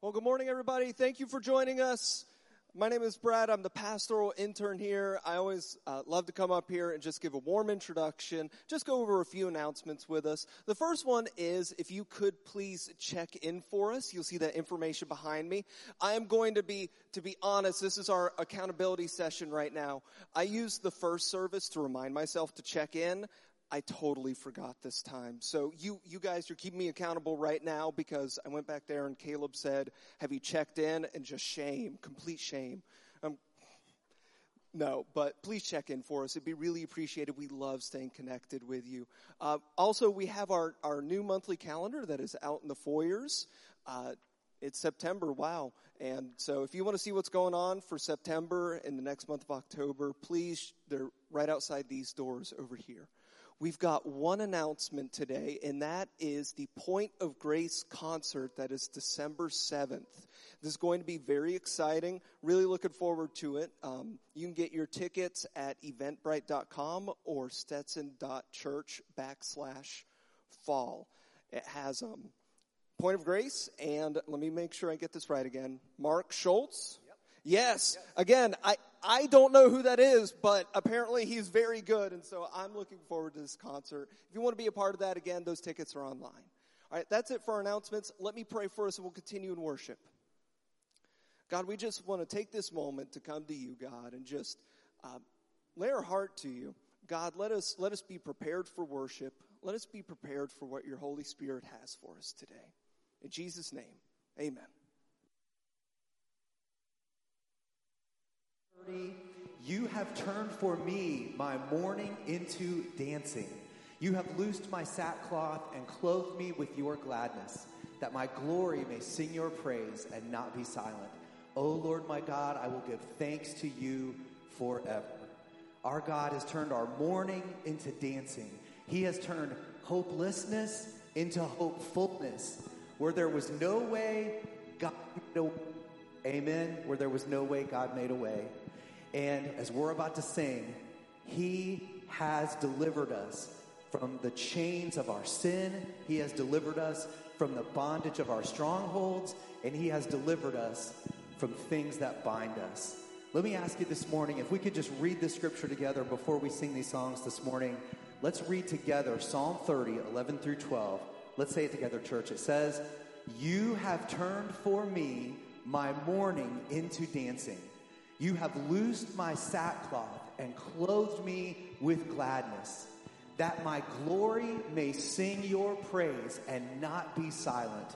Well, good morning, everybody. Thank you for joining us. My name is Brad. I'm the pastoral intern here. I always uh, love to come up here and just give a warm introduction, just go over a few announcements with us. The first one is if you could please check in for us. You'll see that information behind me. I am going to be, to be honest, this is our accountability session right now. I use the first service to remind myself to check in. I totally forgot this time. So you, you guys, you're keeping me accountable right now because I went back there and Caleb said, have you checked in? And just shame, complete shame. Um, no, but please check in for us. It'd be really appreciated. We love staying connected with you. Uh, also, we have our, our new monthly calendar that is out in the foyers. Uh, it's September, wow. And so if you want to see what's going on for September and the next month of October, please, they're right outside these doors over here. We've got one announcement today, and that is the Point of Grace concert that is December 7th. This is going to be very exciting. Really looking forward to it. Um, you can get your tickets at eventbrite.com or stetson.church backslash fall. It has um, Point of Grace, and let me make sure I get this right again. Mark Schultz. Yes. Again, I, I don't know who that is, but apparently he's very good, and so I'm looking forward to this concert. If you want to be a part of that, again, those tickets are online. All right, that's it for our announcements. Let me pray for us, and we'll continue in worship. God, we just want to take this moment to come to you, God, and just uh, lay our heart to you. God, let us let us be prepared for worship. Let us be prepared for what your Holy Spirit has for us today. In Jesus' name, Amen. You have turned for me my mourning into dancing. You have loosed my sackcloth and clothed me with your gladness, that my glory may sing your praise and not be silent. O Lord my God, I will give thanks to you forever. Our God has turned our mourning into dancing. He has turned hopelessness into hopefulness. Where there was no way, God made a way. Amen. Where there was no way, God made a way. And as we're about to sing, He has delivered us from the chains of our sin. He has delivered us from the bondage of our strongholds. And He has delivered us from things that bind us. Let me ask you this morning if we could just read the scripture together before we sing these songs this morning. Let's read together Psalm 30, 11 through 12. Let's say it together, church. It says, You have turned for me my mourning into dancing. You have loosed my sackcloth and clothed me with gladness, that my glory may sing your praise and not be silent.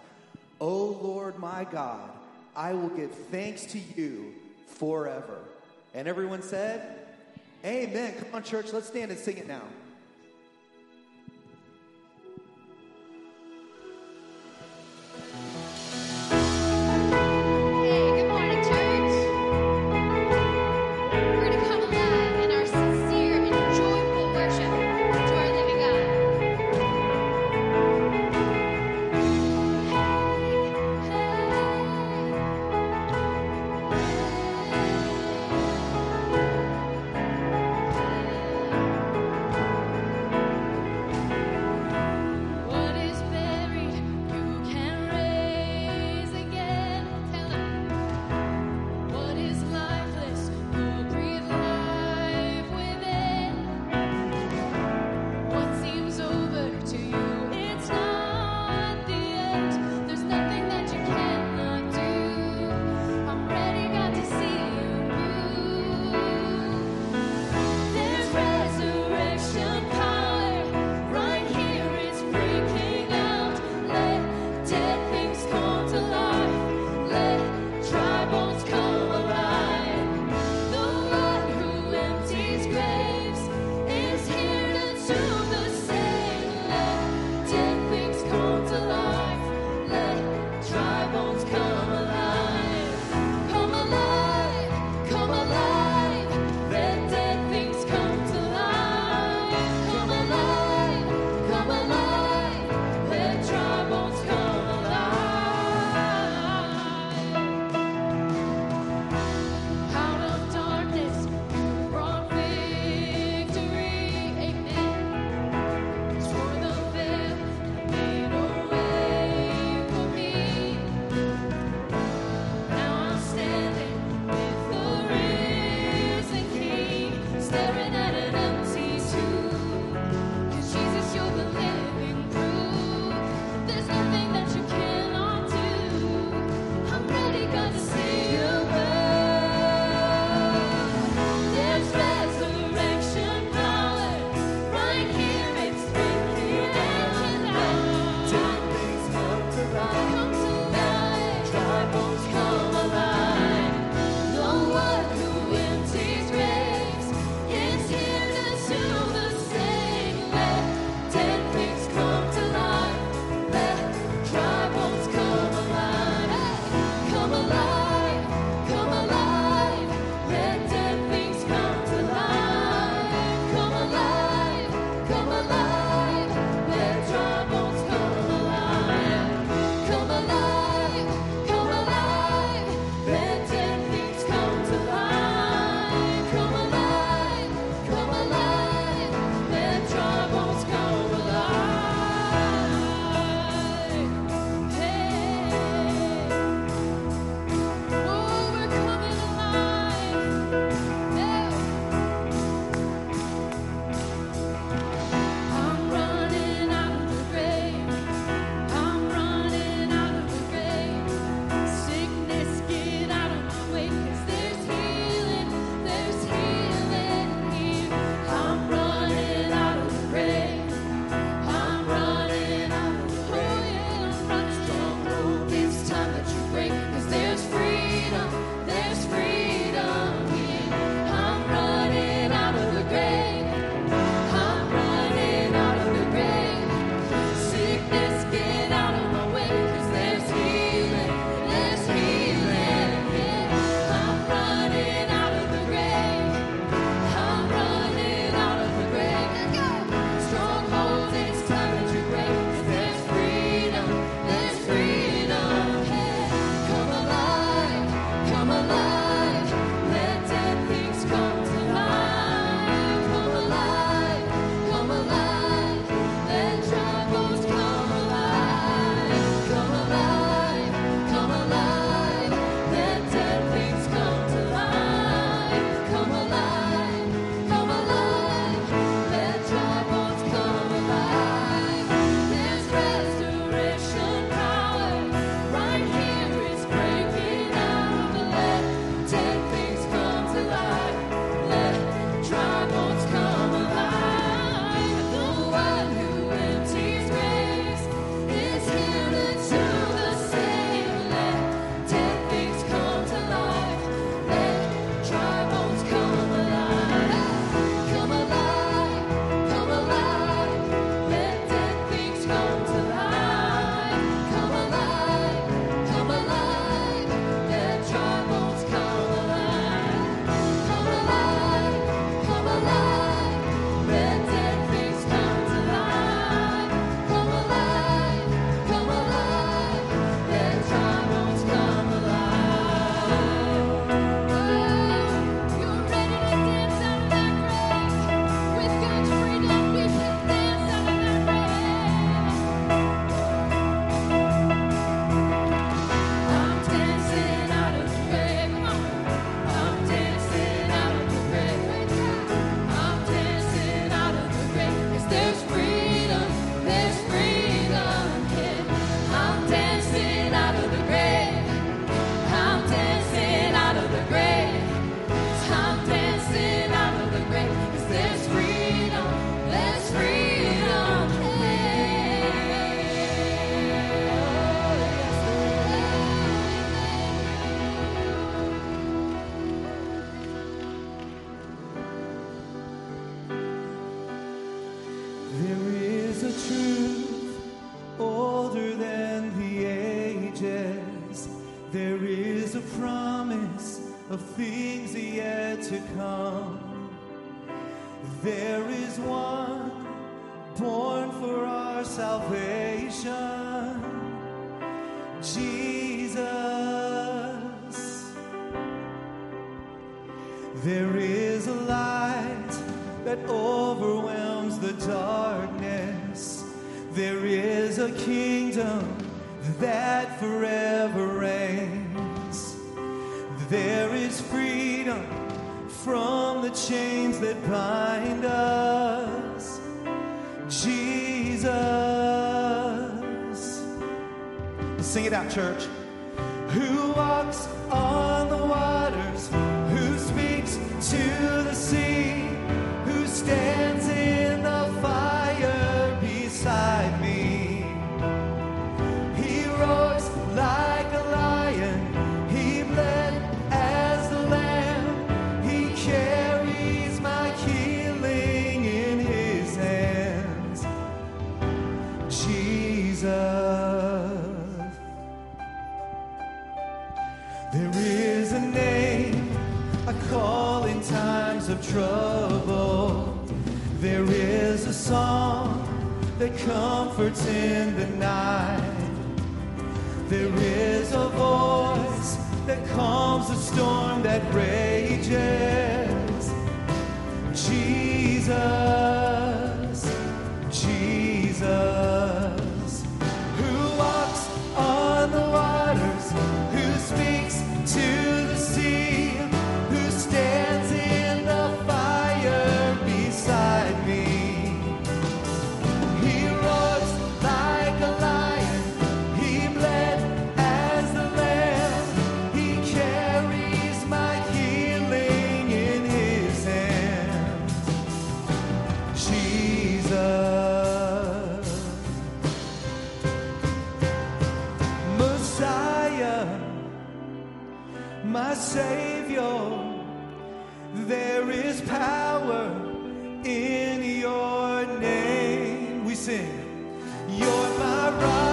O Lord my God, I will give thanks to you forever. And everyone said, Amen. Come on, church, let's stand and sing it now. That overwhelms the darkness. There is a kingdom that forever reigns. There is freedom from the chains that bind us. Jesus. Sing it out, church. Who walks on trouble. There is a song that comforts in the night. There is a voice that calms the storm that rages. Jesus, is power in your name. We sing. You're my rock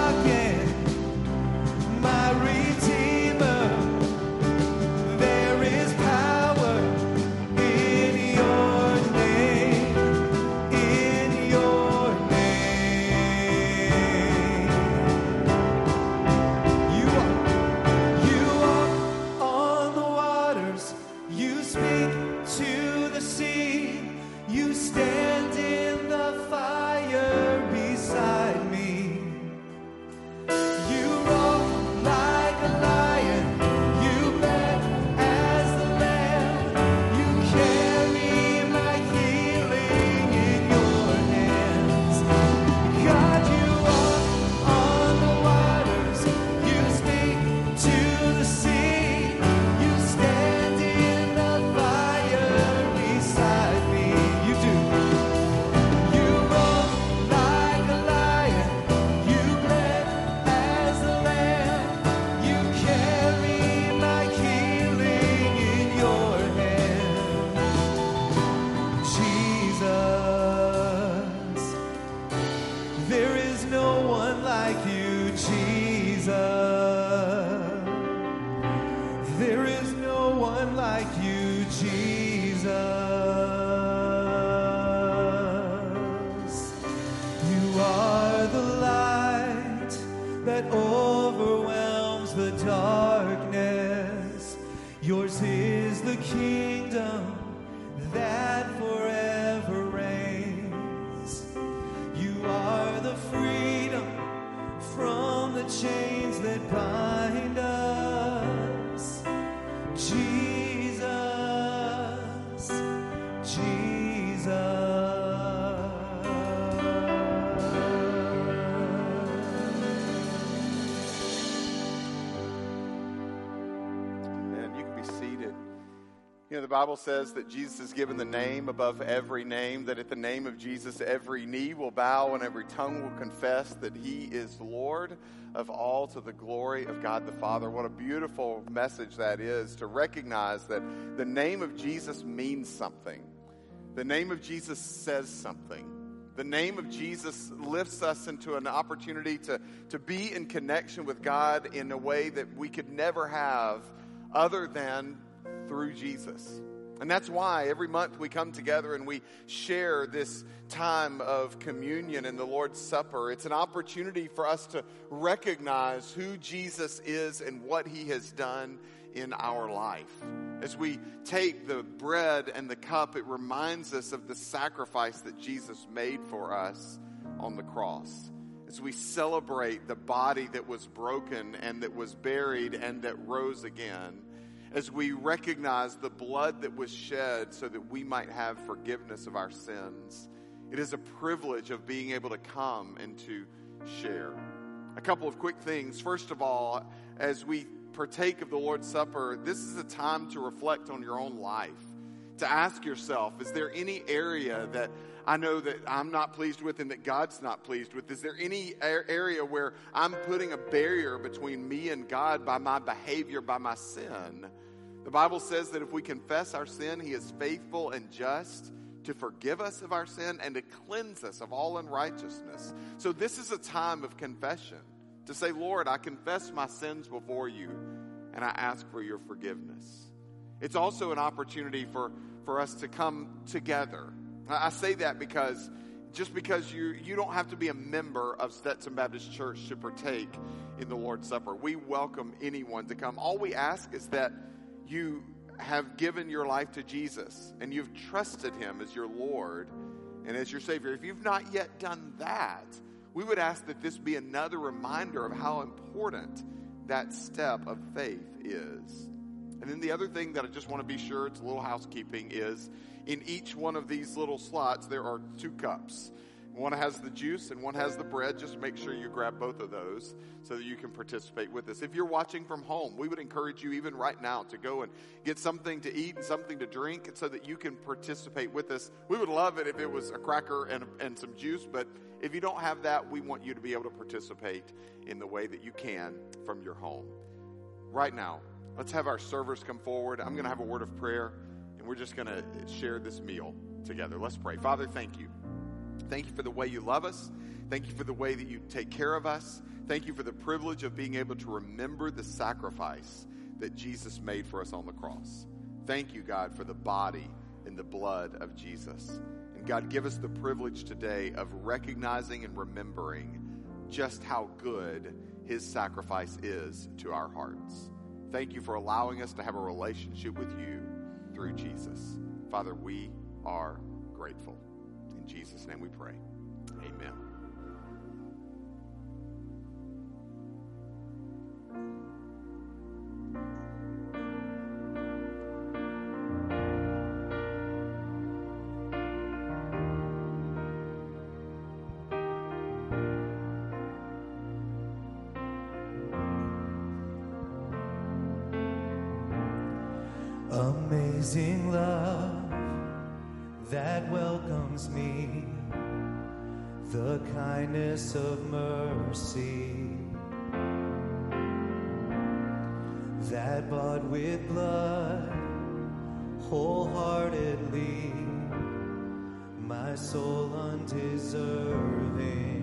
You know, the Bible says that Jesus is given the name above every name, that at the name of Jesus, every knee will bow and every tongue will confess that he is Lord of all to the glory of God the Father. What a beautiful message that is to recognize that the name of Jesus means something. The name of Jesus says something. The name of Jesus lifts us into an opportunity to, to be in connection with God in a way that we could never have other than through Jesus. And that's why every month we come together and we share this time of communion in the Lord's Supper. It's an opportunity for us to recognize who Jesus is and what he has done in our life. As we take the bread and the cup, it reminds us of the sacrifice that Jesus made for us on the cross. As we celebrate the body that was broken and that was buried and that rose again as we recognize the blood that was shed so that we might have forgiveness of our sins. It is a privilege of being able to come and to share. A couple of quick things. First of all, as we partake of the Lord's Supper, this is a time to reflect on your own life. To ask yourself, is there any area that I know that I'm not pleased with and that God's not pleased with? Is there any area where I'm putting a barrier between me and God by my behavior, by my sin? The Bible says that if we confess our sin, He is faithful and just to forgive us of our sin and to cleanse us of all unrighteousness. So, this is a time of confession to say, Lord, I confess my sins before you and I ask for your forgiveness. It's also an opportunity for, for us to come together. I say that because just because you, you don't have to be a member of Stetson Baptist Church to partake in the Lord's Supper. We welcome anyone to come. All we ask is that you have given your life to Jesus and you've trusted him as your Lord and as your Savior, if you've not yet done that, we would ask that this be another reminder of how important that step of faith is. And then the other thing that I just want to be sure, it's a little housekeeping, is in each one of these little slots, there are two cups. One has the juice and one has the bread. Just make sure you grab both of those so that you can participate with us. If you're watching from home, we would encourage you even right now to go and get something to eat and something to drink so that you can participate with us. We would love it if it was a cracker and, and some juice, but if you don't have that, we want you to be able to participate in the way that you can from your home. Right now, let's have our servers come forward. I'm going to have a word of prayer, and we're just going to share this meal together. Let's pray. Father, thank you. Thank you for the way you love us. Thank you for the way that you take care of us. Thank you for the privilege of being able to remember the sacrifice that Jesus made for us on the cross. Thank you, God, for the body and the blood of Jesus. And God, give us the privilege today of recognizing and remembering just how good his sacrifice is to our hearts. Thank you for allowing us to have a relationship with you through Jesus. Father, we are grateful. In Jesus' name we pray. Amen. Amazing love that welcomes me, the kindness of mercy that bought with blood wholeheartedly my soul undeserving.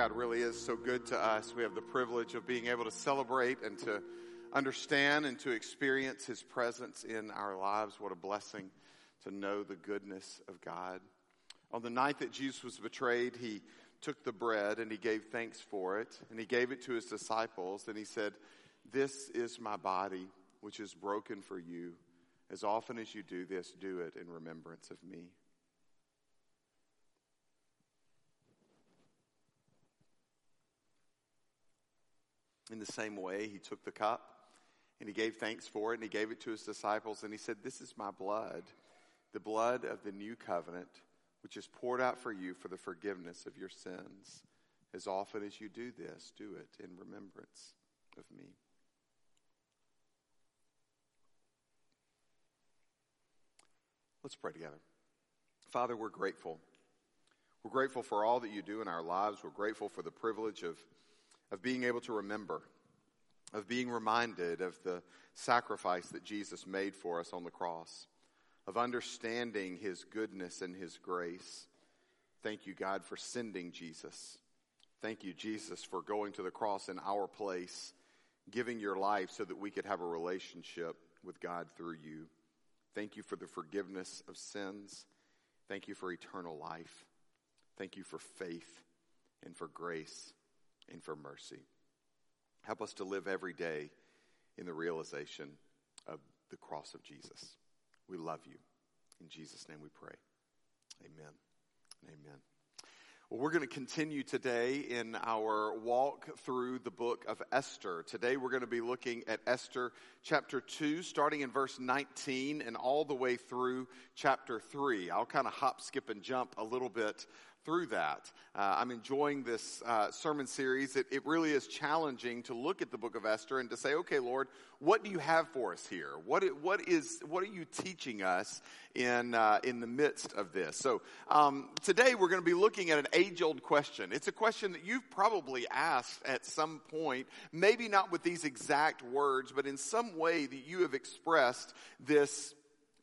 God really is so good to us. We have the privilege of being able to celebrate and to understand and to experience His presence in our lives. What a blessing to know the goodness of God. On the night that Jesus was betrayed, He took the bread and He gave thanks for it, and He gave it to His disciples, and He said, This is my body, which is broken for you. As often as you do this, do it in remembrance of me. In the same way, he took the cup and he gave thanks for it and he gave it to his disciples and he said, This is my blood, the blood of the new covenant, which is poured out for you for the forgiveness of your sins. As often as you do this, do it in remembrance of me. Let's pray together. Father, we're grateful. We're grateful for all that you do in our lives. We're grateful for the privilege of, of being able to remember, of being reminded of the sacrifice that Jesus made for us on the cross, of understanding his goodness and his grace. Thank you, God, for sending Jesus. Thank you, Jesus, for going to the cross in our place, giving your life so that we could have a relationship with God through you. Thank you for the forgiveness of sins. Thank you for eternal life. Thank you for faith and for grace and for mercy. Help us to live every day in the realization of the cross of Jesus. We love you. In Jesus' name we pray. Amen. Amen. Well, we're going to continue today in our walk through the book of Esther. Today we're going to be looking at Esther chapter 2, starting in verse 19 and all the way through chapter 3. I'll kind of hop, skip, and jump a little bit through that. Uh, I'm enjoying this uh, sermon series. It, it, really is challenging to look at the book of Esther and to say, okay, Lord, what do you have for us here? What, what, is, what are you teaching us in, uh, in the midst of this? So um, today we're going to be looking at an age old question. It's a question that you've probably asked at some point, maybe not with these exact words, but in some way that you have expressed this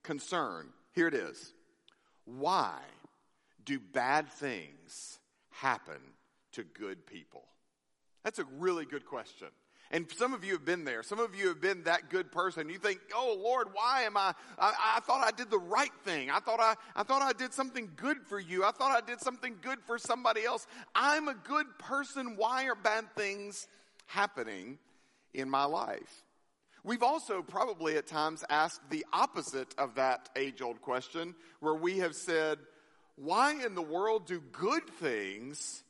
concern. Here it is. Why? Do bad things happen to good people? That's a really good question. And some of you have been there. Some of you have been that good person. You think, oh Lord, why am I, I, I, thought I did the right thing. I thought I, I thought I did something good for you. I thought I did something good for somebody else. I'm a good person. Why are bad things happening in my life? We've also probably at times asked the opposite of that age old question where we have said, why in the world do good things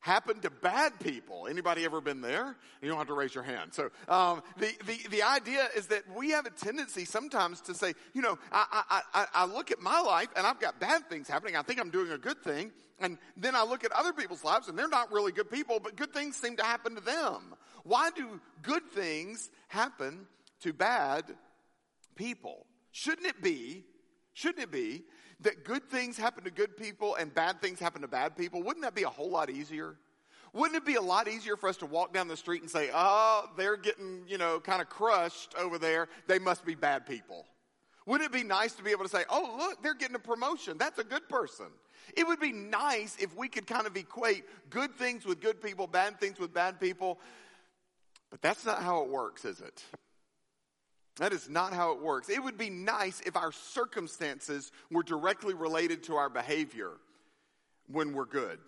happen to bad people. Anybody ever been there? You don't have to raise your hand. So um, the, the, the idea is that we have a tendency sometimes to say, you know, I, I, I, I look at my life and I've got bad things happening. I think I'm doing a good thing. And then I look at other people's lives and they're not really good people, but good things seem to happen to them. Why do good things happen to bad people? Shouldn't it be, shouldn't it be that good things happen to good people and bad things happen to bad people, wouldn't that be a whole lot easier? Wouldn't it be a lot easier for us to walk down the street and say, oh, they're getting, you know, kind of crushed over there. They must be bad people. Wouldn't it be nice to be able to say, oh, look, they're getting a promotion. That's a good person. It would be nice if we could kind of equate good things with good people, bad things with bad people. But that's not how it works, is it? That is not how it works. It would be nice if our circumstances were directly related to our behavior when we're good.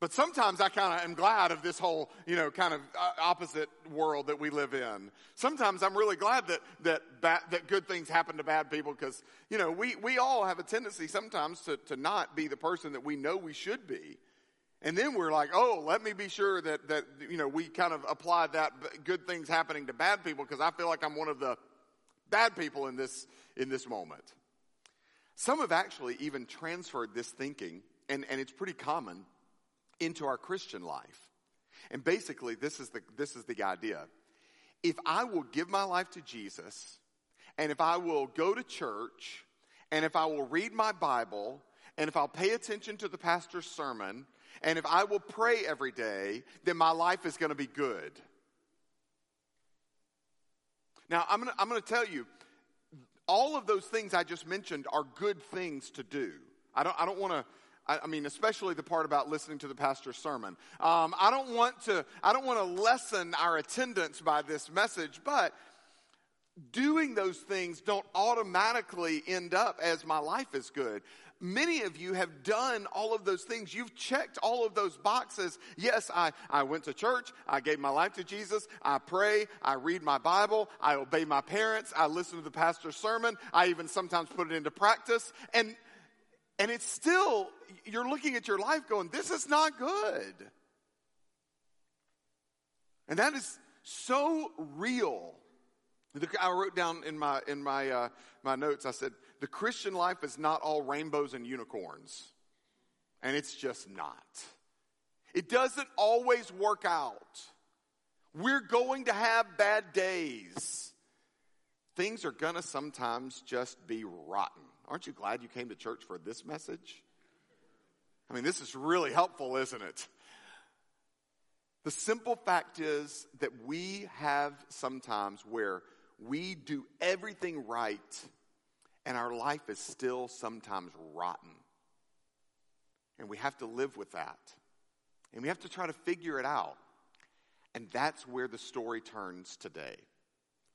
But sometimes I kind of am glad of this whole, you know, kind of uh, opposite world that we live in. Sometimes I'm really glad that that bad, that good things happen to bad people because, you know, we we all have a tendency sometimes to to not be the person that we know we should be. And then we're like, oh, let me be sure that, that, you know, we kind of apply that good things happening to bad people because I feel like I'm one of the bad people in this, in this moment. Some have actually even transferred this thinking, and, and it's pretty common, into our Christian life. And basically, this is the, this is the idea. If I will give my life to Jesus, and if I will go to church, and if I will read my Bible, and if I'll pay attention to the pastor's sermon, and if I will pray every day, then my life is going to be good. Now, I'm going to, I'm to tell you, all of those things I just mentioned are good things to do. I don't, I don't want to. I, mean, especially the part about listening to the pastor's sermon. Um, I don't want to. I don't want to lessen our attendance by this message, but doing those things don't automatically end up as my life is good many of you have done all of those things. You've checked all of those boxes. Yes, I, I went to church. I gave my life to Jesus. I pray. I read my Bible. I obey my parents. I listen to the pastor's sermon. I even sometimes put it into practice. And, and it's still, you're looking at your life going, this is not good. And that is so real. I wrote down in my, in my, uh, my notes, I said, the Christian life is not all rainbows and unicorns. And it's just not. It doesn't always work out. We're going to have bad days. Things are going to sometimes just be rotten. Aren't you glad you came to church for this message? I mean, this is really helpful, isn't it? The simple fact is that we have sometimes where we do everything right and our life is still sometimes rotten. And we have to live with that. And we have to try to figure it out. And that's where the story turns today.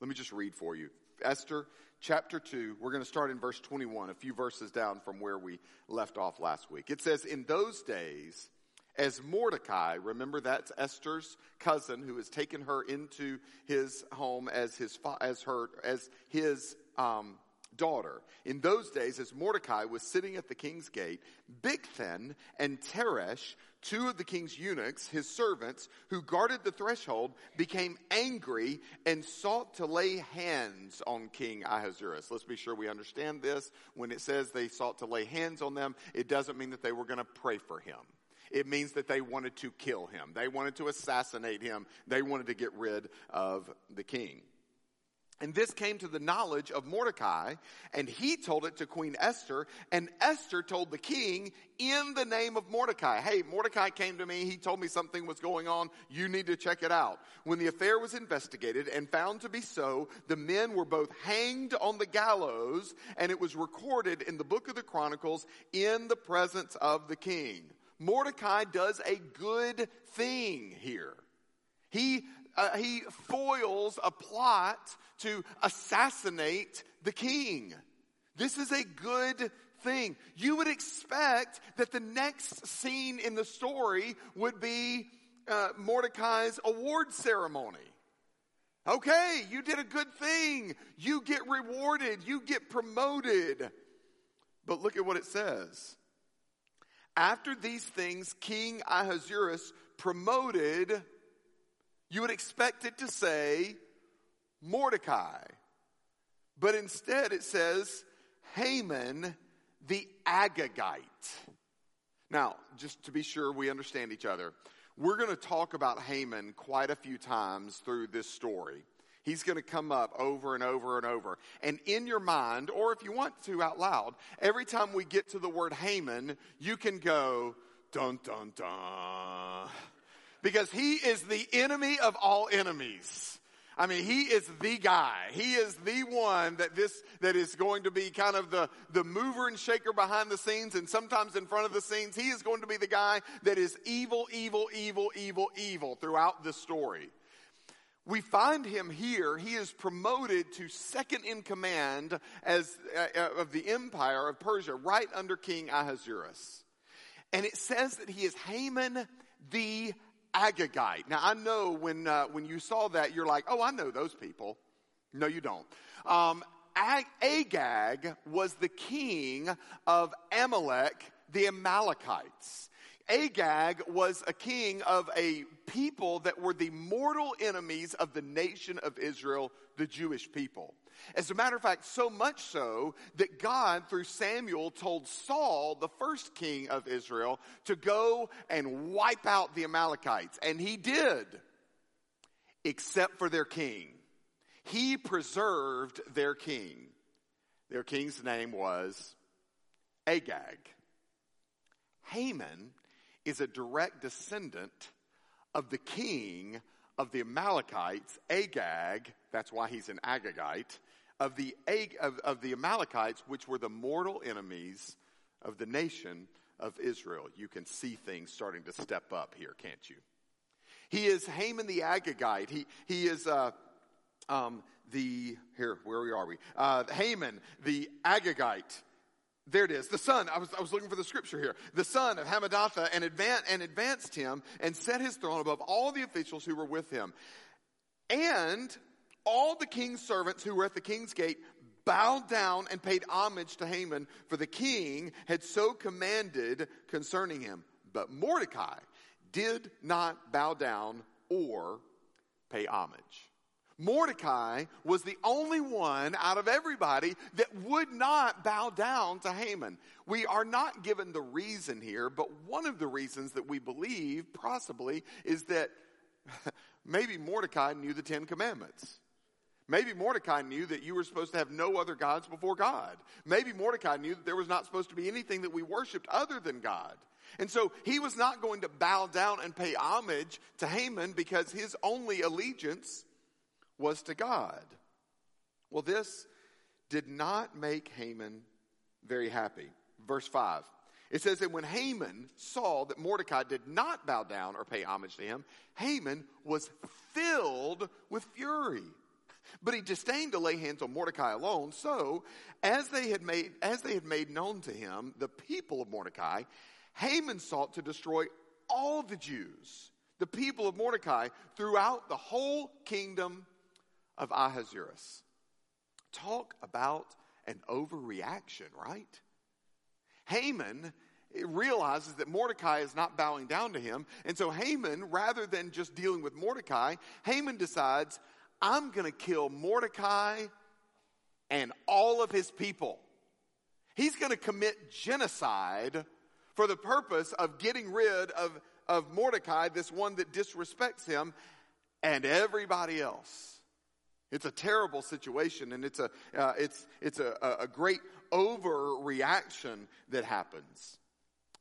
Let me just read for you. Esther chapter 2, we're going to start in verse 21, a few verses down from where we left off last week. It says, In those days, as Mordecai, remember that's Esther's cousin who has taken her into his home as his, as her, as his, um, daughter. In those days, as Mordecai was sitting at the king's gate, Bigthan and Teresh, two of the king's eunuchs, his servants, who guarded the threshold, became angry and sought to lay hands on King Ahasuerus. Let's be sure we understand this. When it says they sought to lay hands on them, it doesn't mean that they were going to pray for him. It means that they wanted to kill him. They wanted to assassinate him. They wanted to get rid of the king. And this came to the knowledge of Mordecai, and he told it to Queen Esther, and Esther told the king in the name of Mordecai. Hey, Mordecai came to me, he told me something was going on, you need to check it out. When the affair was investigated and found to be so, the men were both hanged on the gallows, and it was recorded in the book of the Chronicles in the presence of the king. Mordecai does a good thing here. He, uh, he foils a plot to assassinate the king. This is a good thing. You would expect that the next scene in the story would be uh, Mordecai's award ceremony. Okay, you did a good thing. You get rewarded. You get promoted. But look at what it says. After these things, King Ahasuerus promoted, you would expect it to say Mordecai. But instead it says Haman the Agagite. Now, just to be sure we understand each other, we're going to talk about Haman quite a few times through this story. He's going to come up over and over and over. And in your mind, or if you want to out loud, every time we get to the word Haman, you can go, dun, dun, dun. Because he is the enemy of all enemies. I mean, he is the guy. He is the one that this, that is going to be kind of the, the mover and shaker behind the scenes and sometimes in front of the scenes. He is going to be the guy that is evil, evil, evil, evil, evil throughout the story. We find him here. He is promoted to second in command as, uh, of the empire of Persia right under King Ahasuerus. And it says that he is Haman the Agagite. Now, I know when, uh, when you saw that, you're like, oh, I know those people. No, you don't. Um, Ag- Agag was the king of Amalek, the Amalekites. Agag was a king of a people that were the mortal enemies of the nation of Israel, the Jewish people. As a matter of fact, so much so that God, through Samuel, told Saul, the first king of Israel, to go and wipe out the Amalekites. And he did, except for their king. He preserved their king. Their king's name was Agag. Haman is a direct descendant of the king of the Amalekites, Agag, that's why he's an Agagite, of the, of, of the Amalekites, which were the mortal enemies of the nation of Israel. You can see things starting to step up here, can't you? He is Haman the Agagite. He, he is, uh, um, the, here, where are we? Uh, Haman the Agagite. There it is. The son, I was, I was looking for the scripture here. The son of Hammedatha and, advan- and advanced him and set his throne above all the officials who were with him. And all the king's servants who were at the king's gate bowed down and paid homage to Haman, for the king had so commanded concerning him. But Mordecai did not bow down or pay homage. Mordecai was the only one out of everybody that would not bow down to Haman. We are not given the reason here, but one of the reasons that we believe, possibly, is that maybe Mordecai knew the Ten Commandments. Maybe Mordecai knew that you were supposed to have no other gods before God. Maybe Mordecai knew that there was not supposed to be anything that we worshiped other than God. And so he was not going to bow down and pay homage to Haman because his only allegiance was to God. Well, this did not make Haman very happy. Verse 5. It says that when Haman saw that Mordecai did not bow down or pay homage to him, Haman was filled with fury. But he disdained to lay hands on Mordecai alone. So, as they had made, as they had made known to him the people of Mordecai, Haman sought to destroy all the Jews, the people of Mordecai, throughout the whole kingdom of Ahasuerus. Talk about an overreaction, right? Haman realizes that Mordecai is not bowing down to him. And so Haman, rather than just dealing with Mordecai, Haman decides, I'm going to kill Mordecai and all of his people. He's going to commit genocide for the purpose of getting rid of, of Mordecai, this one that disrespects him, and everybody else. It's a terrible situation, and it's a uh, it's it's a, a great overreaction that happens.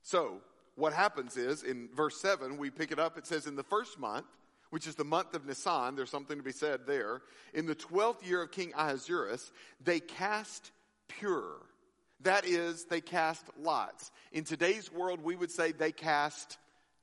So what happens is in verse seven we pick it up. It says in the first month, which is the month of Nisan. There's something to be said there. In the twelfth year of King Ahasuerus, they cast Pur. That is, they cast lots. In today's world, we would say they cast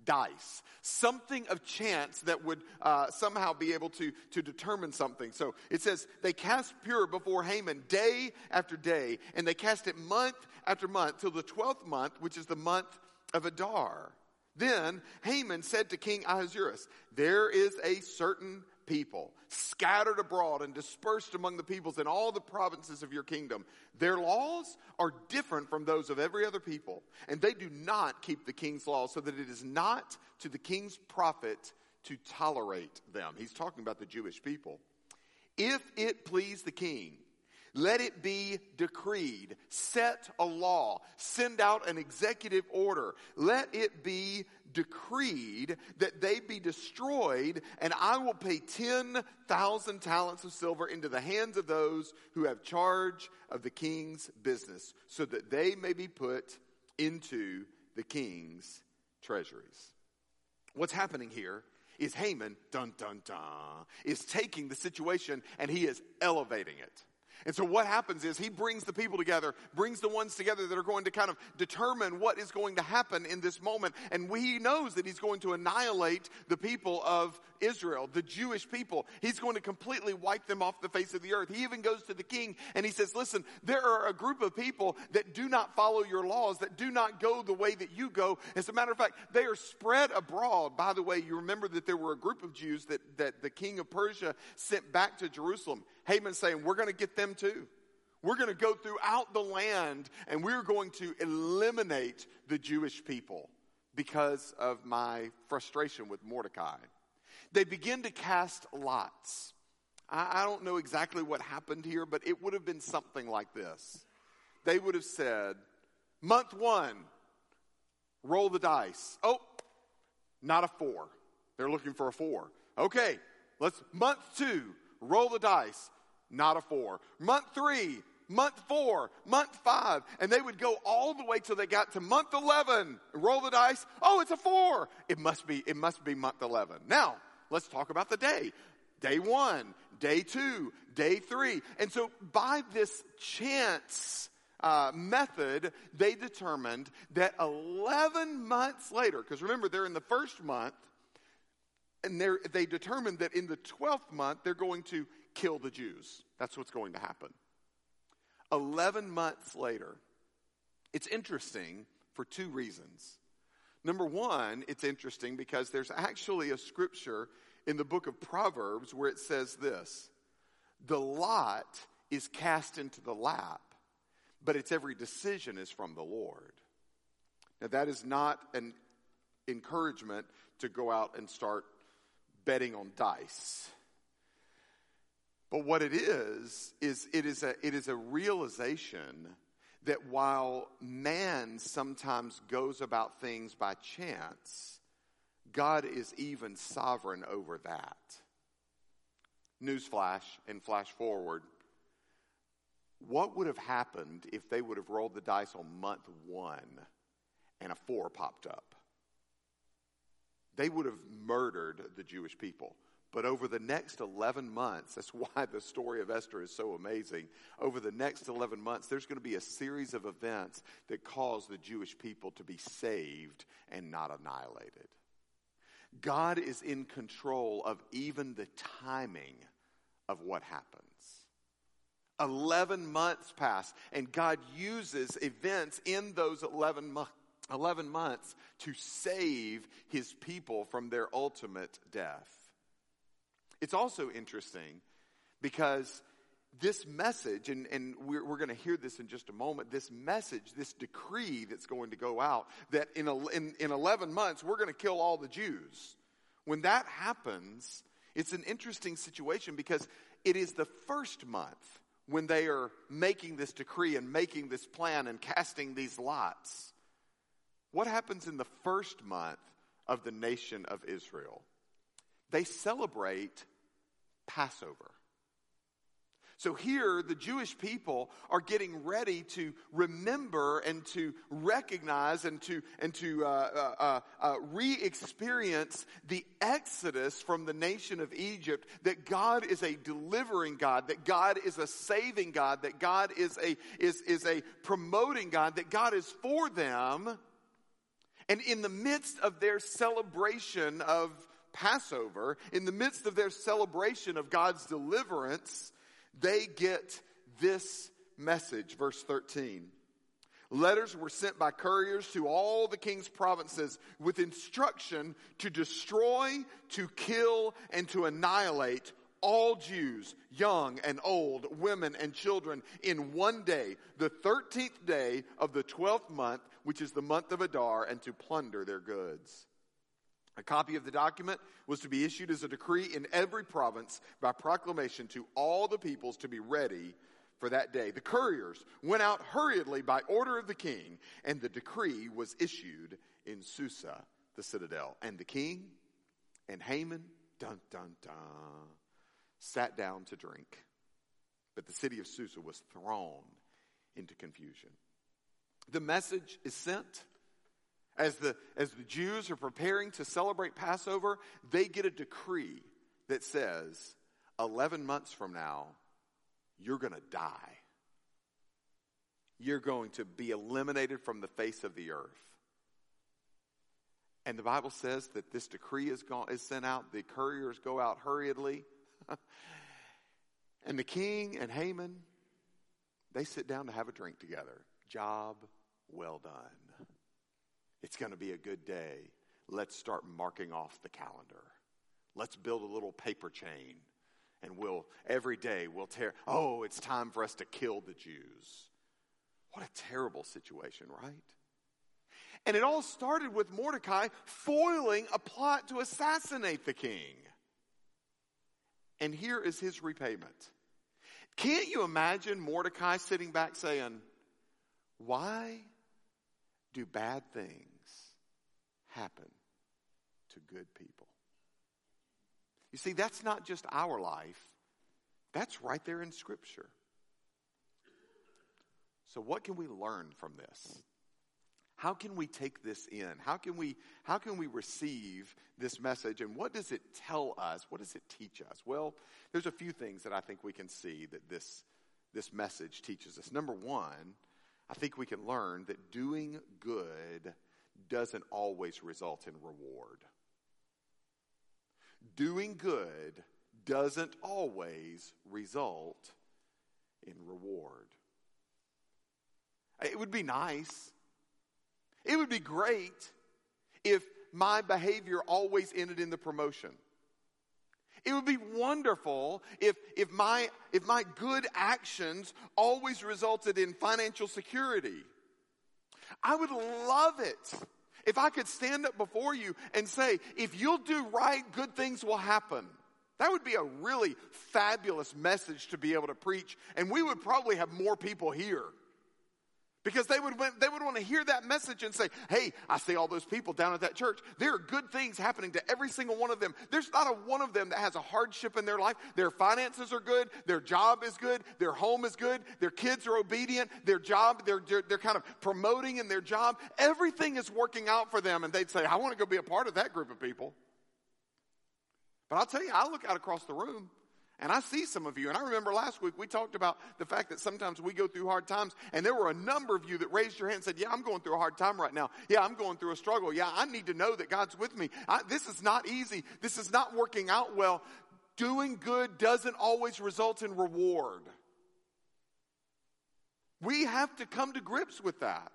dice, something of chance that would uh, somehow be able to, to determine something. So it says, they cast Pur before Haman day after day, and they cast it month after month till the 12th month, which is the month of Adar. Then Haman said to King Ahasuerus, There is a certain people scattered abroad and dispersed among the peoples in all the provinces of your kingdom. Their laws are different from those of every other people, and they do not keep the king's laws, so that it is not to the king's profit to tolerate them. He's talking about the Jewish people. If it please the king, let it be decreed, set a law, send out an executive order. Let it be decreed that they be destroyed, and I will pay 10,000 talents of silver into the hands of those who have charge of the king's business, so that they may be put into the king's treasuries. What's happening here is Haman, dun dun dun, is taking the situation and he is elevating it. And so what happens is he brings the people together, brings the ones together that are going to kind of determine what is going to happen in this moment. And he knows that he's going to annihilate the people of Israel, the Jewish people. He's going to completely wipe them off the face of the earth. He even goes to the king and he says, listen, there are a group of people that do not follow your laws, that do not go the way that you go. As a matter of fact, they are spread abroad. By the way, you remember that there were a group of Jews that, that the king of Persia sent back to Jerusalem. Haman saying, we're going to get them too. We're going to go throughout the land and we're going to eliminate the Jewish people because of my frustration with Mordecai. They begin to cast lots. I, I don't know exactly what happened here, but it would have been something like this. They would have said, month one, roll the dice. Oh, not a four. They're looking for a four. Okay, let's, month two, roll the dice not a four. Month three, month four, month five, and they would go all the way till they got to month 11. Roll the dice. Oh, it's a four. It must be, it must be month 11. Now, let's talk about the day. Day one, day two, day three. And so by this chance, uh, method, they determined that 11 months later, because remember, they're in the first month, and they determined that in the 12th month, they're going to kill the Jews. That's what's going to happen. 11 months later, it's interesting for two reasons. Number one, it's interesting because there's actually a scripture in the book of Proverbs where it says this The lot is cast into the lap, but its every decision is from the Lord. Now, that is not an encouragement to go out and start betting on dice. But what it is, is it is a, it is a realization that while man sometimes goes about things by chance, God is even sovereign over that. Newsflash and flash forward. What would have happened if they would have rolled the dice on month one and a four popped up? They would have murdered the Jewish people. But over the next 11 months, that's why the story of Esther is so amazing. Over the next 11 months, there's going to be a series of events that cause the Jewish people to be saved and not annihilated. God is in control of even the timing of what happens. 11 months pass, and God uses events in those 11 months. 11 months to save his people from their ultimate death. It's also interesting because this message, and, and we're, we're going to hear this in just a moment, this message, this decree that's going to go out, that in, in, in 11 months, we're going to kill all the Jews. When that happens, it's an interesting situation because it is the first month when they are making this decree and making this plan and casting these lots. What happens in the first month of the nation of Israel? They celebrate Passover. So here, the Jewish people are getting ready to remember and to recognize and to, and to uh, uh, uh, uh re-experience the exodus from the nation of Egypt, that God is a delivering God, that God is a saving God, that God is a, is, is a promoting God, that God is for them, And in the midst of their celebration of Passover, in the midst of their celebration of God's deliverance, they get this message. Verse 13. Letters were sent by couriers to all the king's provinces with instruction to destroy, to kill, and to annihilate all Jews, young and old, women and children, in one day, the 13th day of the 12th month, which is the month of Adar, and to plunder their goods. A copy of the document was to be issued as a decree in every province by proclamation to all the peoples to be ready for that day. The couriers went out hurriedly by order of the king, and the decree was issued in Susa, the citadel. And the king and Haman, dun dun dun, sat down to drink. But the city of Susa was thrown into confusion. The message is sent. As the, as the Jews are preparing to celebrate Passover, they get a decree that says 11 months from now, you're going to die. You're going to be eliminated from the face of the earth. And the Bible says that this decree is, gone, is sent out. The couriers go out hurriedly. and the king and Haman, they sit down to have a drink together. Job well done. It's going to be a good day. Let's start marking off the calendar. Let's build a little paper chain and we'll every day we'll tear oh it's time for us to kill the jews what a terrible situation right and it all started with mordecai foiling a plot to assassinate the king and here is his repayment can't you imagine mordecai sitting back saying why do bad things happen to good people you see, that's not just our life, that's right there in Scripture. So, what can we learn from this? How can we take this in? How can we, how can we receive this message? And what does it tell us? What does it teach us? Well, there's a few things that I think we can see that this, this message teaches us. Number one, I think we can learn that doing good doesn't always result in reward doing good doesn't always result in reward. It would be nice. It would be great if my behavior always ended in the promotion. It would be wonderful if, if, my, if my good actions always resulted in financial security. I would love it if I could stand up before you and say, if you'll do right, good things will happen. That would be a really fabulous message to be able to preach, and we would probably have more people here. Because they would, they would want to hear that message and say, Hey, I see all those people down at that church. There are good things happening to every single one of them. There's not a one of them that has a hardship in their life. Their finances are good. Their job is good. Their home is good. Their kids are obedient. Their job, they're, they're, they're kind of promoting in their job. Everything is working out for them. And they'd say, I want to go be a part of that group of people. But I'll tell you, I look out across the room and I see some of you, and I remember last week we talked about the fact that sometimes we go through hard times, and there were a number of you that raised your hand and said, Yeah, I'm going through a hard time right now. Yeah, I'm going through a struggle. Yeah, I need to know that God's with me. I, this is not easy. This is not working out well. Doing good doesn't always result in reward. We have to come to grips with that.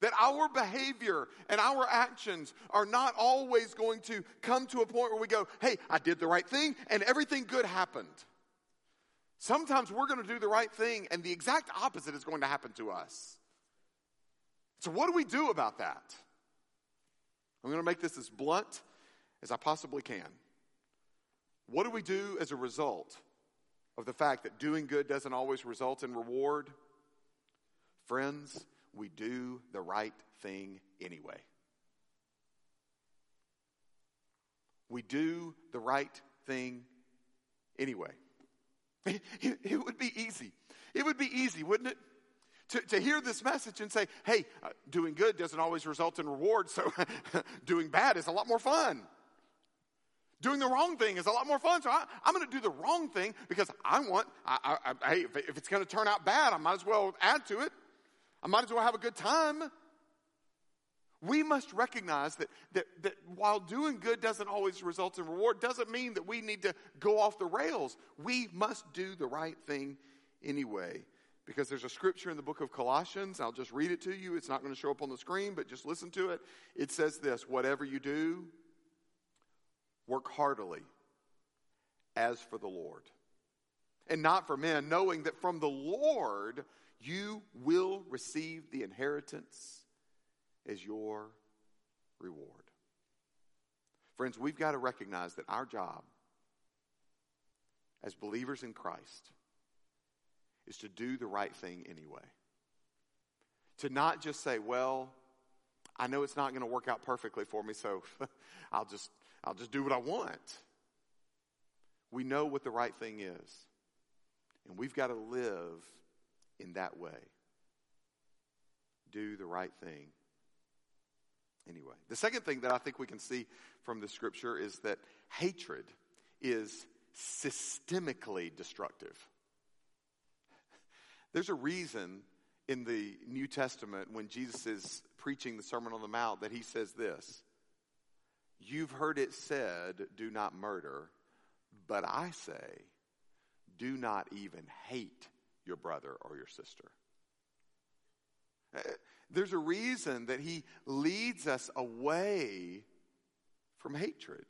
That our behavior and our actions are not always going to come to a point where we go, hey, I did the right thing and everything good happened. Sometimes we're going to do the right thing and the exact opposite is going to happen to us. So, what do we do about that? I'm going to make this as blunt as I possibly can. What do we do as a result of the fact that doing good doesn't always result in reward? Friends, we do the right thing anyway. We do the right thing anyway. It, it, would be easy. It would be easy, wouldn't it? To, to hear this message and say, hey, uh, doing good doesn't always result in reward, so doing bad is a lot more fun. Doing the wrong thing is a lot more fun, so I, am going to do the wrong thing because I want, I, I, hey, if, if it's going to turn out bad, I might as well add to it. I might as well have a good time. We must recognize that, that, that while doing good doesn't always result in reward, doesn't mean that we need to go off the rails. We must do the right thing anyway. Because there's a scripture in the book of Colossians, I'll just read it to you. It's not going to show up on the screen, but just listen to it. It says this Whatever you do, work heartily as for the Lord, and not for men, knowing that from the Lord you will receive the inheritance as your reward. Friends, we've got to recognize that our job as believers in Christ is to do the right thing anyway. To not just say, well, I know it's not going to work out perfectly for me, so I'll just I'll just do what I want. We know what the right thing is. And we've got to live in that way. Do the right thing anyway. The second thing that I think we can see from the scripture is that hatred is systemically destructive. There's a reason in the New Testament when Jesus is preaching the Sermon on the Mount that he says this You've heard it said, do not murder, but I say, do not even hate your brother or your sister. Uh, there's a reason that he leads us away from hatred.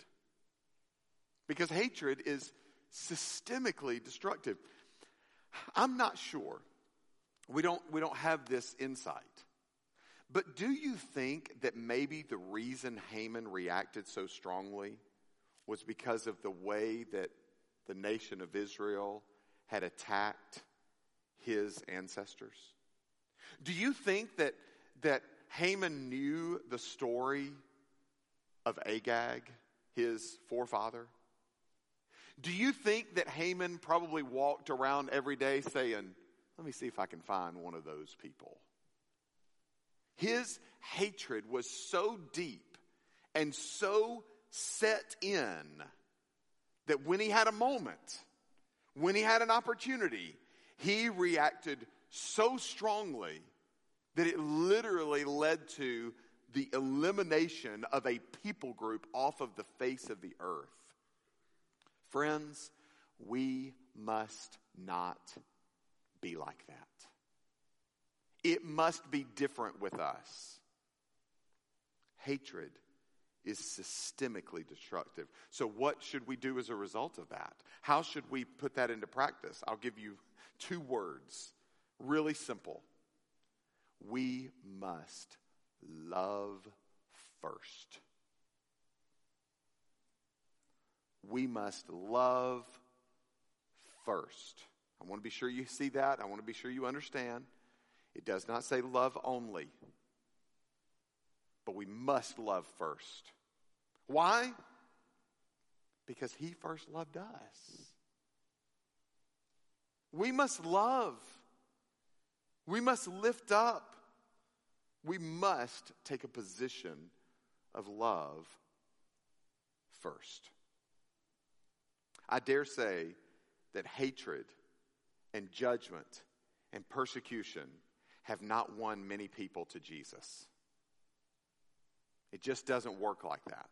Because hatred is systemically destructive. I'm not sure. We don't, we don't have this insight. But do you think that maybe the reason Haman reacted so strongly was because of the way that the nation of Israel had attacked his ancestors? Do you think that, that Haman knew the story of Agag, his forefather? Do you think that Haman probably walked around every day saying, Let me see if I can find one of those people? His hatred was so deep and so set in that when he had a moment, when he had an opportunity, he reacted so strongly that it literally led to the elimination of a people group off of the face of the earth. Friends, we must not be like that. It must be different with us. Hatred is systemically destructive. So, what should we do as a result of that? How should we put that into practice? I'll give you two words, really simple. We must love first. We must love first. I want to be sure you see that. I want to be sure you understand. It does not say love only, but we must love first. Why? Because He first loved us. We must love. We must lift up. We must take a position of love first. I dare say that hatred and judgment and persecution have not won many people to Jesus. It just doesn't work like that.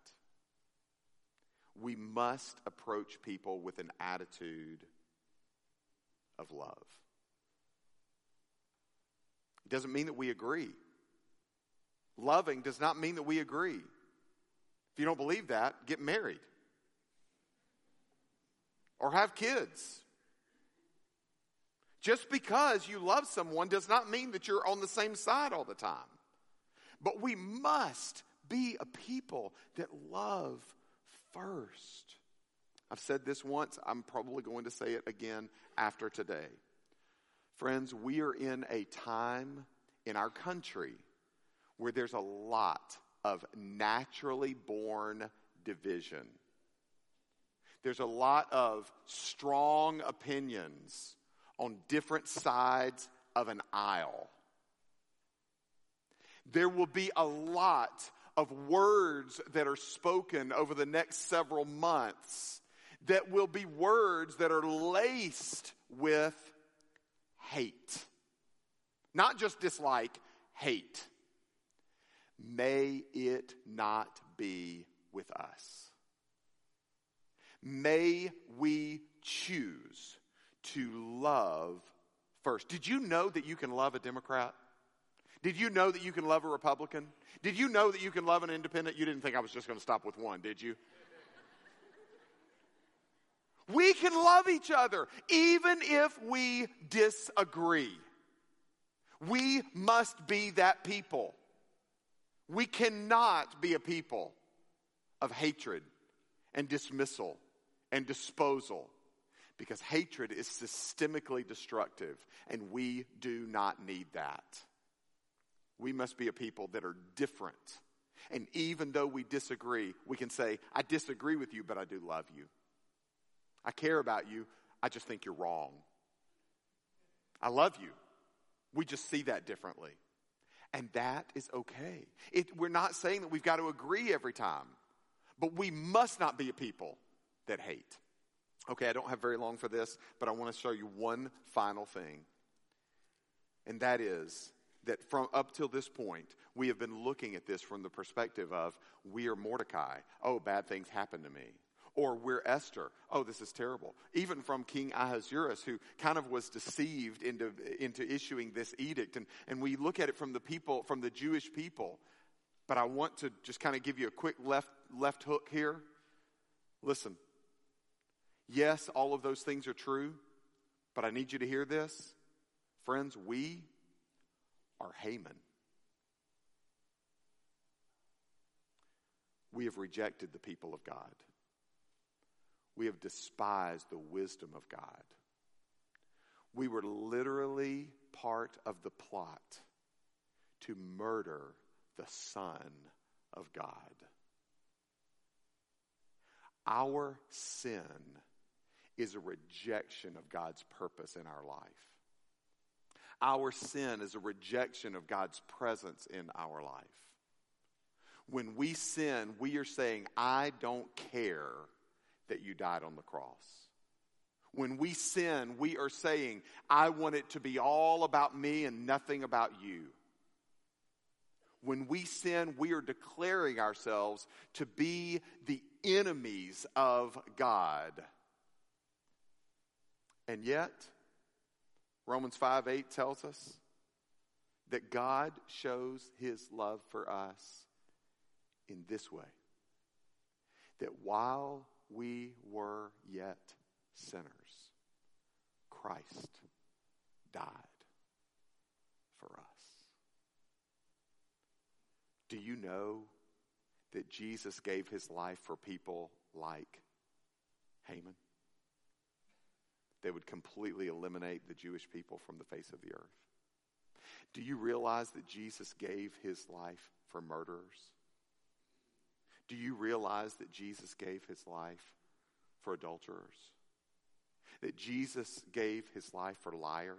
We must approach people with an attitude of love. It doesn't mean that we agree. Loving does not mean that we agree. If you don't believe that, get married or have kids. Just because you love someone does not mean that you're on the same side all the time. But we must be a people that love first. I've said this once, I'm probably going to say it again after today. Friends, we are in a time in our country where there's a lot of naturally born division. There's a lot of strong opinions on different sides of an aisle. There will be a lot of words that are spoken over the next several months that will be words that are laced with hate. Not just dislike, hate. may it not be with us. May we choose to love first. Did you know that you can love a Democrat? Did you know that you can love a Republican? Did you know that you can love an independent? You didn't think I was just going to stop with one, did you? We can love each other even if we disagree. We must be that people. We cannot be a people of hatred and dismissal and disposal because hatred is systemically destructive and we do not need that. We must be a people that are different. And even though we disagree, we can say, I disagree with you, but I do love you. I care about you. I just think you're wrong. I love you. We just see that differently. And that is okay. It, we're not saying that we've got to agree every time, but we must not be a people that hate. Okay, I don't have very long for this, but I want to show you one final thing. And that is that from up till this point, we have been looking at this from the perspective of we are Mordecai. Oh, bad things happen to me. Or we're Esther. Oh, this is terrible. Even from King Ahasuerus, who kind of was deceived into, into issuing this edict. And, and we look at it from the people, from the Jewish people. But I want to just kind of give you a quick left, left hook here. Listen. Yes, all of those things are true, but I need you to hear this. Friends, we are Haman. We have rejected the people of God. We have despised the wisdom of God. We were literally part of the plot to murder the Son of God. Our sin is a rejection of God's purpose in our life. Our sin is a rejection of God's presence in our life. When we sin, we are saying, I don't care that you died on the cross. When we sin, we are saying, I want it to be all about me and nothing about you. When we sin, we are declaring ourselves to be the enemies of God. And yet, Romans 5 8 tells us that God shows his love for us in this way that while we were yet sinners, Christ died for us. Do you know that Jesus gave his life for people like Haman? They would completely eliminate the Jewish people from the face of the earth. Do you realize that Jesus gave his life for murderers? Do you realize that Jesus gave his life for adulterers? That Jesus gave his life for liars?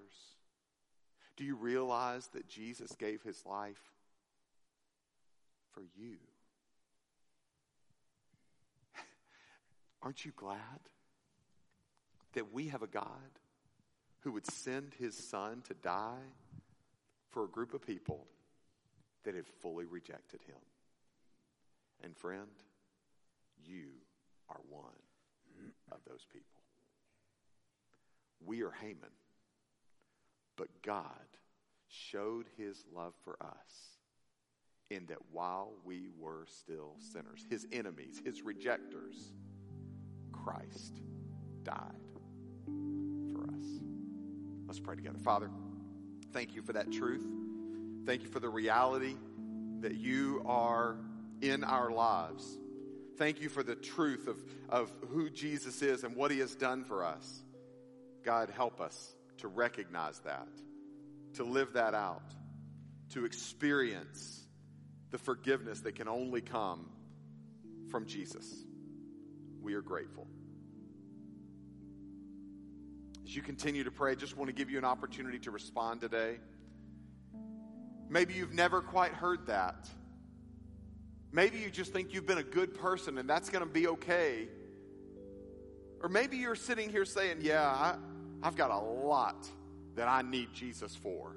Do you realize that Jesus gave his life for you? Aren't you glad that we have a God who would send his son to die for a group of people that had fully rejected him? And friend, you are one of those people. We are Haman, but God showed his love for us in that while we were still sinners, his enemies, his rejectors, Christ died for us. Let's pray together. Father, thank you for that truth. Thank you for the reality that you are in our lives. Thank you for the truth of, of who Jesus is and what he has done for us. God, help us to recognize that, to live that out, to experience the forgiveness that can only come from Jesus. We are grateful. As you continue to pray, I just want to give you an opportunity to respond today. Maybe you've never quite heard that. Maybe you just think you've been a good person and that's going to be okay. Or maybe you're sitting here saying, Yeah, I, I've got a lot that I need Jesus for.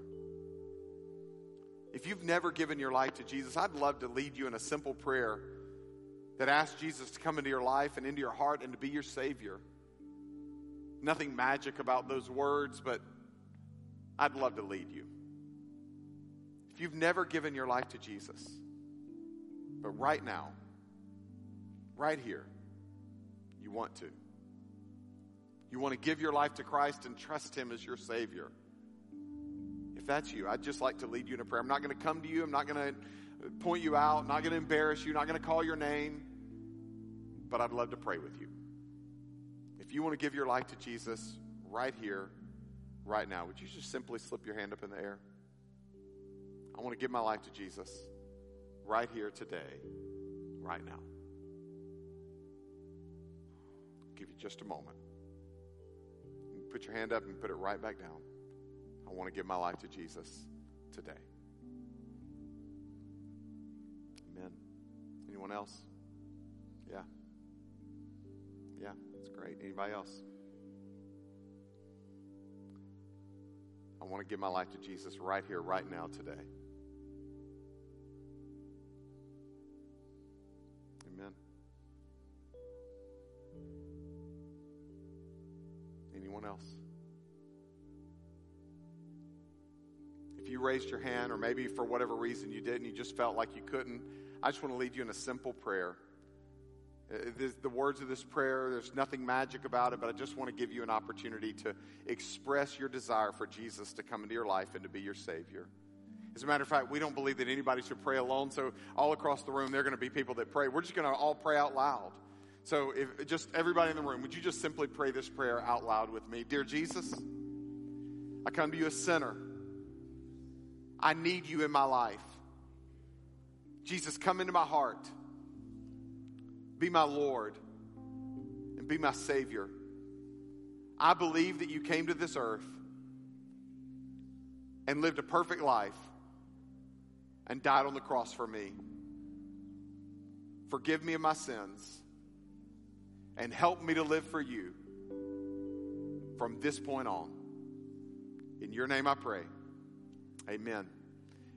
If you've never given your life to Jesus, I'd love to lead you in a simple prayer that asks Jesus to come into your life and into your heart and to be your Savior. Nothing magic about those words, but I'd love to lead you. If you've never given your life to Jesus, but right now, right here, you want to. You want to give your life to Christ and trust Him as your Savior. If that's you, I'd just like to lead you in a prayer. I'm not going to come to you, I'm not going to point you out, I'm not going to embarrass you, I'm not going to call your name, but I'd love to pray with you. If you want to give your life to Jesus right here, right now, would you just simply slip your hand up in the air? I want to give my life to Jesus right here today, right now. I'll give you just a moment. Put your hand up and put it right back down. I want to give my life to Jesus today. Amen. Anyone else? Yeah. Yeah, that's great. Anybody else? I want to give my life to Jesus right here, right now, today. Anyone else? If you raised your hand, or maybe for whatever reason you didn't, you just felt like you couldn't, I just want to lead you in a simple prayer. Uh, the, the words of this prayer, there's nothing magic about it, but I just want to give you an opportunity to express your desire for Jesus to come into your life and to be your Savior. As a matter of fact, we don't believe that anybody should pray alone, so all across the room, there are going to be people that pray. We're just going to all pray out loud. So, if just everybody in the room, would you just simply pray this prayer out loud with me? Dear Jesus, I come to you a sinner. I need you in my life. Jesus, come into my heart. Be my Lord and be my Savior. I believe that you came to this earth and lived a perfect life and died on the cross for me. Forgive me of my sins and help me to live for you from this point on. In your name I pray. Amen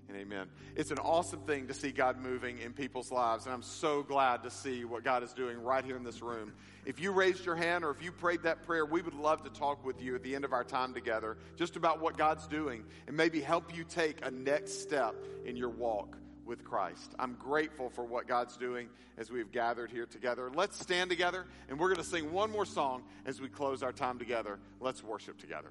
and amen. It's an awesome thing to see God moving in people's lives, and I'm so glad to see what God is doing right here in this room. If you raised your hand or if you prayed that prayer, we would love to talk with you at the end of our time together just about what God's doing and maybe help you take a next step in your walk with Christ. I'm grateful for what God's doing as we've gathered here together. Let's stand together, and we're going to sing one more song as we close our time together. Let's worship together.